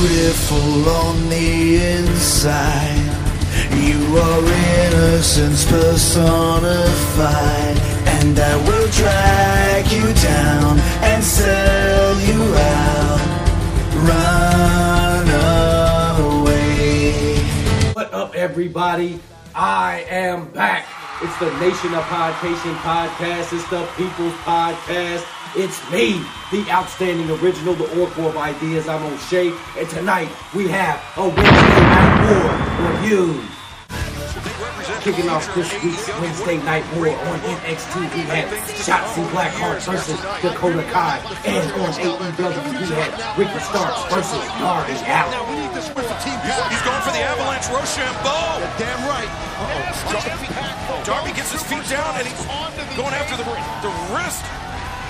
beautiful on the inside. You are innocence personified, and I will drag you down and sell you out. Run away. What up, everybody? I am back. It's the Nation of Podcation podcast. It's the People's Podcast. It's me, the outstanding original, the Oracle of Ideas. I'm on O'Shea, and tonight we have a Wednesday Night War review. Kicking off this week's Wednesday Night War on NXT, we had Shotzi Blackheart versus Dakota Kai, and on AEW we had Ricky Starks versus Darby Allin. Now we need this with the team. He's going for the Avalanche Roshambo. Damn right. Darby gets his feet down and he's going after the, the wrist.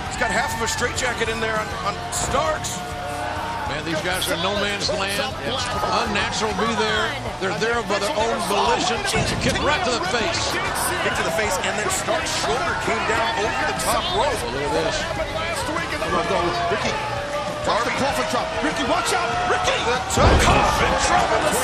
He's got half of a straitjacket in there on, on Starks. Man, these guys are no man's land. Unnatural to be there. They're there by their own volition. Kick right to the face. Kick to the face, and then Starks' shoulder came down over the top rope. Look at this. Go, Ricky. Darby. Coffin drop. Ricky, watch out. Ricky. The coffin drop on the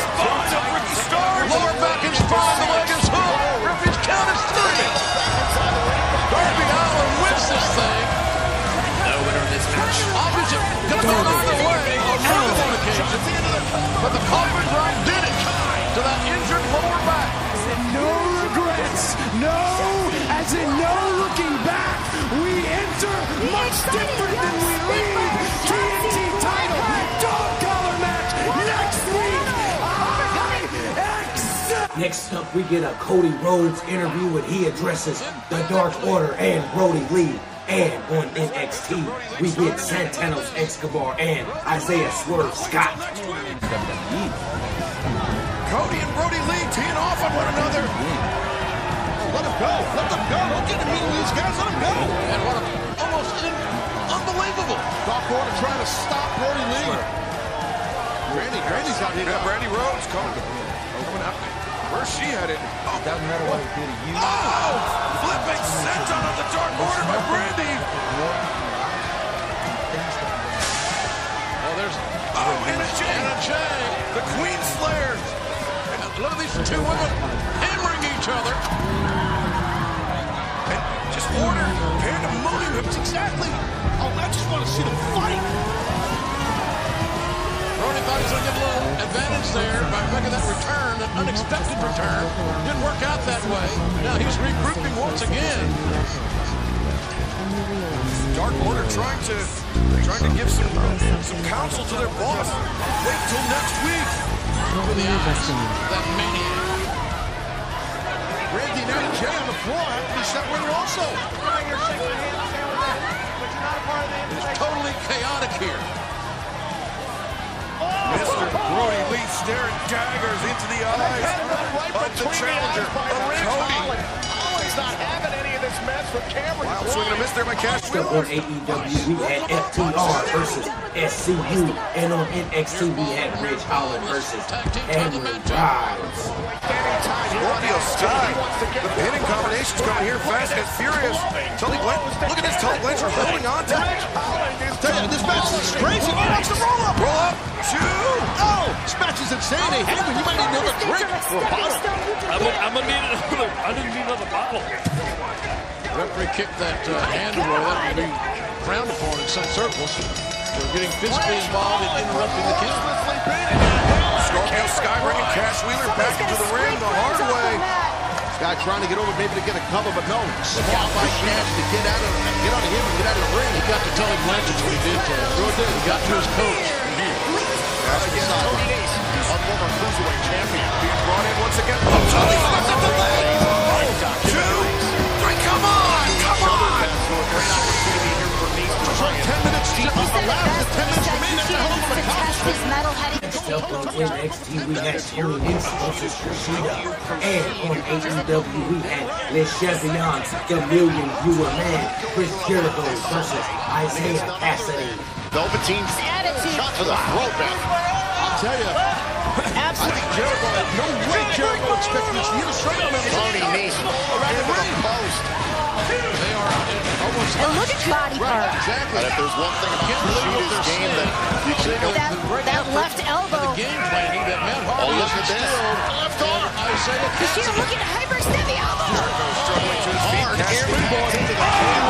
Next up, we get a Cody Rhodes interview when he addresses the Dark Order and Brodie Lee. And on NXT, we get Santos Escobar and Isaiah Swerve Scott. Cody and Brodie Lee teeing off on one another. Let him go. Let them go. Don't get to meet these guys. Let them go. And what a almost in, unbelievable. Dark Order trying to stop Brodie Lee. Randy, Randy's out here. Yeah, Brandi Rhodes coming. Open up. Where's she headed? Oh, Doesn't matter what he did to you. oh flipping senton on the Dark Order by Brandi. Oh, there's Oh, Anna Jay. Anna Jay. The Queen Slayer. And look at these two women hammering each other. And just order pandemonium. That's exactly. Oh, I just want to see them fight. Brodie thought he was going to get a little advantage there by making that return, an unexpected return. Didn't work out that way. Now he's regrouping once again. Dark Order trying to trying to give some some counsel to their boss. Wait till next week. Over the eyes. That maniac. Randy now Jay on the floor. He's that winner also. It's totally chaotic here. Mr. Brodie Lee staring daggers into the eyes of the challenger, of Cody. Always not having any of this mess with Cameron. Wild swing and a miss there by Cash Next up on AEW, we had FTR versus SCU. And on NXT, we had Ridge Holland versus Henry Rides. Scorpio Sky. The pinning combination's coming here fast and furious. Tully Blanchard, look at this. Tully Blanchard holding on to it. This match is crazy. He wants to roll up. Roll up, two. Oh, this match is insane. Hey, Heyman, you might need another drink or a bottle. I'm gonna, I'm gonna need another. I didn't need another bottle. Referee kicked that uh, hand away. That would be frowned upon in some circles. They're getting physically involved in interrupting the kill. Scorpio Sky bringing Cash Wheeler back into the ring the hard way. Guy trying to get over maybe to get a cover, but no. Smart by Cash to get out of get out of him and get out of the ring. He got to Tully Blanchard what he did to him. Sure did. He got to his coach. Cash against Tony Nese, a former cruiserweight on NXT, we had Terry Nix versus Kushida. And on AEW, we had Le Champion, the million viewer man, Chris Jericho versus Isiah Kassidy. Velveteen shot to the throat, man. I'll tell you. I think Jericho, no way Jericho expected this. He was straight on him. Tony Nese around the ring. Post. They are almost And look at body Right, part. exactly. But if there's one thing about Can't believe what Kushida's they're game saying. that you can That, that left elbow game planning that Matt Hardy oh, look at instilled. Left arm. Isaiah Cassie. She's looking at Hyper Stevie elbow. Jericho struggling to his feet. The cage.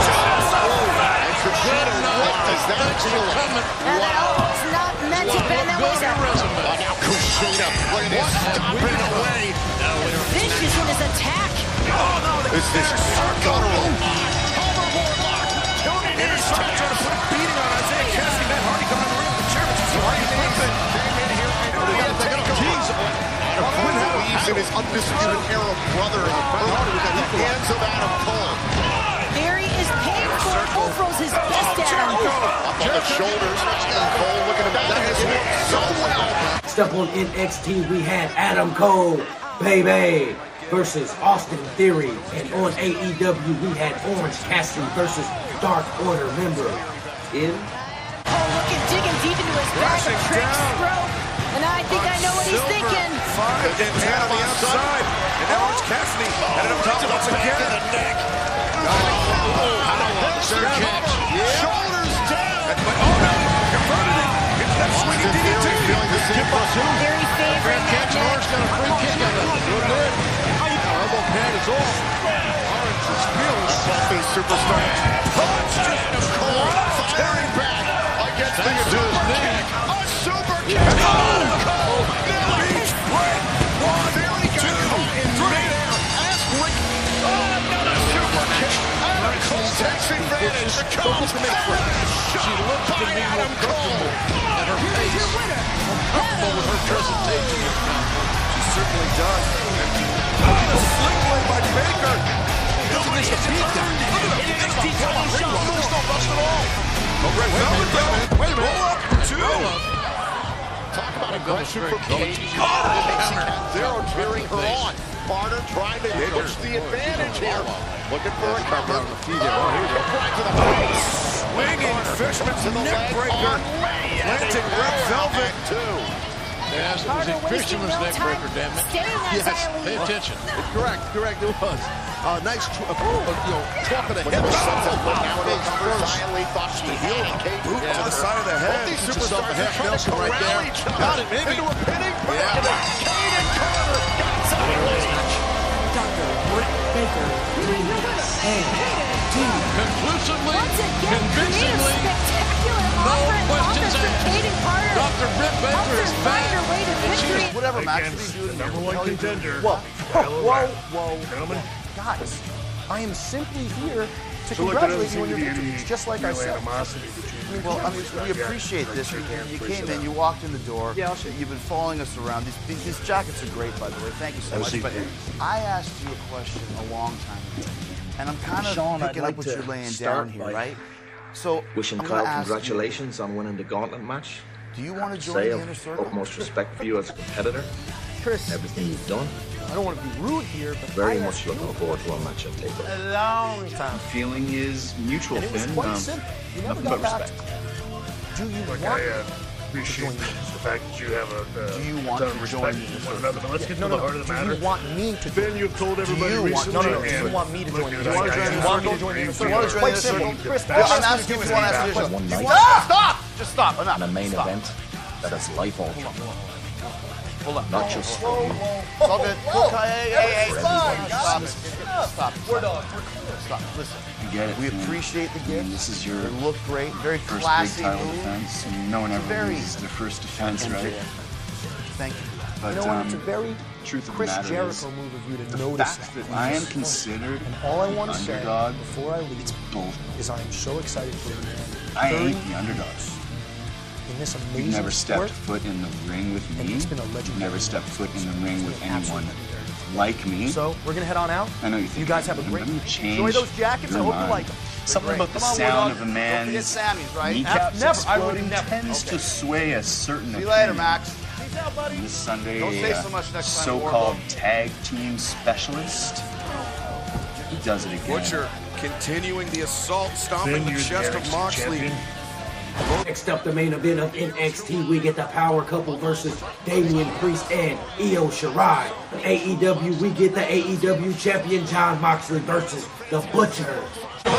And for good or not, that feel coming? Wow. That was not meant to be. That was now Kushida. Look this. Vicious his attack. Oh, no. Is this circle? Hoverboard lock. Tony Nese trying to put a beating on Isaiah Cassie. Matt Hardy coming the ring. Quinn believes in his undisputed era brother in the hands of Adam Cole. Theory is paying for it. Cole throws his best at him. Up on the shoulders, and Cole looking to that has worked so well. Step on NXT, we had Adam Cole, baby, versus Austin Theory. And on AEW, we had Orange Cassidy versus Dark Order member. In Oh, look at digging deep into his back. Crashing Trick's down. And I think I know what he's thinking. Five and ten on the outside. And now Orange Cassidy headed up top once again. Oh, Third catch. Shoulders down. And- but- Oh no! Converted it into that swinging DDT. feeling the same pursuit. Very favorite Grab catch. that got a free kick on that. Good good. Elbow pad is off. Orange is feeling. Buffy superstar. Punch. Advantage. Comes and a She shot looks to be more Adam Cole. comfortable at her pace. Comfortable with her presentation. She certainly does. The sling blade by Baker. Doesn't miss a beat down. Look at the NXT ring run. There's no bust at all. Red Velvet though. Wait a minute. Roll up. Two. Talk about aggression from. Katie. Oh, Zero cheering her on. Barter trying to push the advantage here. Looking for a cover. on the feet. Oh, here we go. Right to the face. Swinging Fishman's To the neck breaker. Planting Red Velvet. Two. Yes, it was Carter a wasting fisherman's no neck breaker, damn it. Yes. side of the Pay lead. attention. Correct, correct, it was. Uh, nice, tw- uh, you know, talk of the Look head. at the sunset flip now with Face a cover. first. Silently thought she had Kate. Boot to the side of the Both head. these Get yourself superstars a are half trying to Nelson right corral there. each Got other it, baby. into a pinning Yeah. predicament. Kate and Carter got silently. Conclusively, Once again, creative, convincingly, spectacular no Whatever Max Against is doing, the number one contender, Whoa, Kyle whoa, O'Reilly. whoa, Gentlemen. Guys, I am simply here to So look, there doesn't congratulate you on your be victory. just like I real said. animosity between Well, I mean, we appreciate this. You, you came in, you walked in the door. Yeah, I'll show you. You've been following us around. These, these, these jackets are great, by the way. Thank you so much. But. I asked you a question a long time ago, and I'm kind of Sean, picking like up what you're laying down here, right? So Wishing I'm Kyle ask you, congratulations on winning the gauntlet match. Do you want to join Say the of inner circle? utmost respect for you as a competitor. Chris, Everything you've done. I don't want to be rude here, but Very I much looking forward to our match at Takeover. a long time. Feeling is mutual, And it was Finn. quite Um, simple. You never nothing got but back. respect. Do you Look, want I uh, appreciate the fact that you have a, uh, Do you want to join respect for one another. But let's get No, to no, the heart no. of the Do matter. you want me to Ben, you've told everybody you want- recently. No, no, no. Do and you want me to join you? Do you want to join I- the circle? I- Join the I- inner I- circle? Quite simple. Chris, I- Yeah, ask I'm me to asking do if you want to again. answer this. One. Stop! Stop! Just stop. Enough. And a main Stop. event that is life altering. Hold on. Not just for you. It's all good. Cool. Hey, hey, hey. For Stop everybody. Stop it. Stop it. We're done. Stop. Listen. I get it. We appreciate the gift. This is your It looked great. Very first classy big title move. defense. I mean, no one ever Very- loses their first defense, right? Thank you. But You know what? It's a um, very truth of the Chris matter is, Jericho move of you to the notice fact that. that I am considered And all I want an to say before I leave it's bull. is I am so excited for you. I Thirty ain't the underdog. In this You've amazing never stepped sport. foot in the ring with And me. it's been a You've legendary never stepped foot in the ring with anyone like me. So we're gonna head on out. I know you think You guys have a great. I'm change Enjoy those jackets. I your hope you like them. Something about the on, sound of a Don't Sammy's, right? kneecaps Never. I would never. tends Okay. to sway a certain See you later, opinion. Max. This Sunday, Don't say uh, so much next time, so-called Wardlow. tag team specialist, he does it again. Butcher continuing the assault, stomping Finn, the chest the of Moxley. champion. Next up, the main event of NXT, we get the power couple versus Damian Priest and Io Shirai. AEW, we get the AEW champion Jon Moxley versus The Butcher. The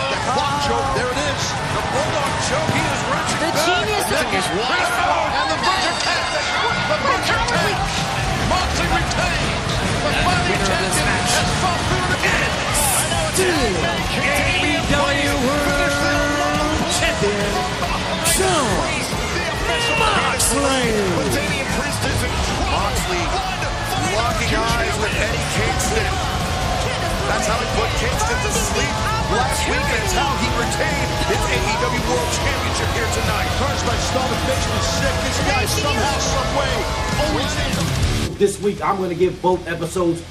choke, there it is. The bulldog choke, he is wrenching The back. genius Nick is wide out, and the Butcher taps it. The Butcher takes. Moxley retains. The Mighty Champion has fought through it again. I know it's slain. Moxley locking eyes with Eddie Kingston. That's how he put Kingston to sleep last week. That's how he retained his AEW World Championship here tonight. Cards by stomach makes me sick. This guy somehow, someway, always. This week, I'm going to give both episodes.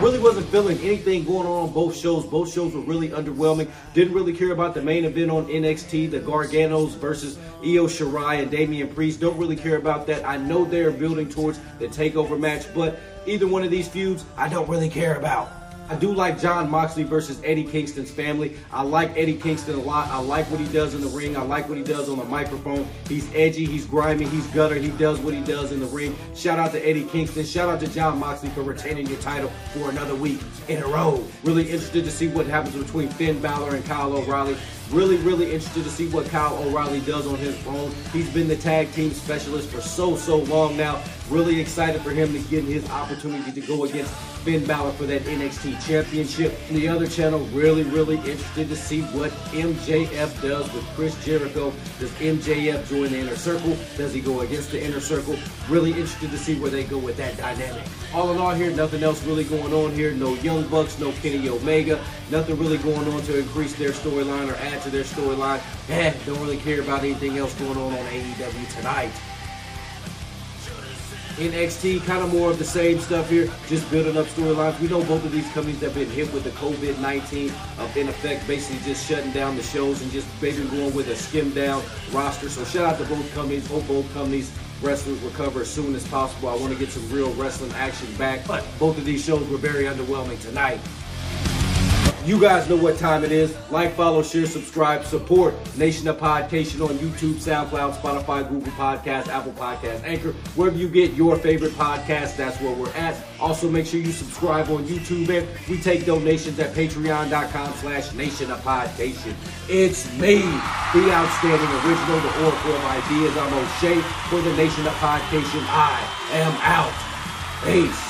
I really wasn't feeling anything going on on both shows. Both shows were really underwhelming. Didn't really care about the main event on NXT, the Garganos versus Io Shirai and Damian Priest. Don't really care about that. I know they're building towards the takeover match, but either one of these feuds, I don't really care about. I do like Jon Moxley versus Eddie Kingston's family. I like Eddie Kingston a lot. I like what he does in the ring. I like what he does on the microphone. He's edgy, he's grimy, he's gutter. He does what he does in the ring. Shout out to Eddie Kingston. Shout out to Jon Moxley for retaining your title for another week in a row. Really interested to see what happens between Finn Balor and Kyle O'Reilly. Really, really interested to see what Kyle O'Reilly does on his own. He's been the tag team specialist for so, so long now. Really excited for him to get his opportunity to go against Finn Balor for that NXT championship. The other channel, really, really interested to see what MJF does with Chris Jericho. Does MJF join the inner circle? Does he go against the inner circle? Really interested to see where they go with that dynamic. All in all here, nothing else really going on here. No Young Bucks, no Kenny Omega. Nothing really going on to increase their storyline or add to their storyline. Eh, don't really care about anything else going on on AEW tonight. NXT, kind of more of the same stuff here, just building up storylines. We know both of these companies have been hit with the COVID 19, uh, in effect, basically just shutting down the shows and just basically going with a skimmed down roster. So, shout out to both companies. Hope both companies wrestlers recover as soon as possible. I want to get some real wrestling action back, but both of these shows were very underwhelming tonight. You guys know what time it is. Like, follow, share, subscribe, support Nation of Podcation on YouTube, SoundCloud, Spotify, Google Podcasts, Apple Podcasts, Anchor. Wherever you get your favorite podcast, that's where we're at. Also, make sure you subscribe on YouTube. And we take donations at patreon.com slash Nation of Podcation. It's me, the outstanding original, the oracle of ideas. I'm O'Shea for the Nation of Podcation. I am out. Peace.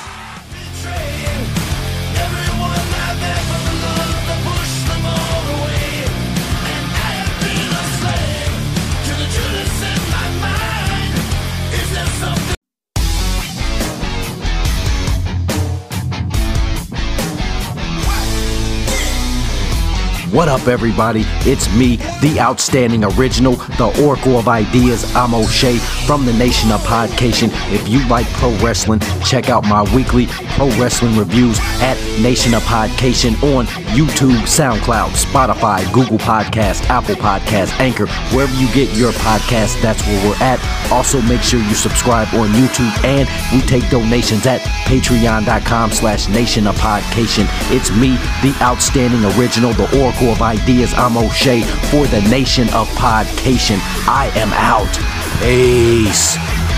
What up, everybody? It's me, the outstanding original, the Oracle of Ideas. I'm O'Shea from the Nation of Podcation. If you like pro wrestling, check out my weekly pro wrestling reviews at Nation of Podcation on YouTube, SoundCloud, Spotify, Google Podcast, Apple Podcast, Anchor, wherever you get your podcast, that's where we're at. Also, make sure you subscribe on YouTube and we take donations at patreon.com slash Nation of Podcation. It's me, the outstanding original, the Oracle of Ideas. I'm O'Shea for the Nation of Podcation. I am out. Peace.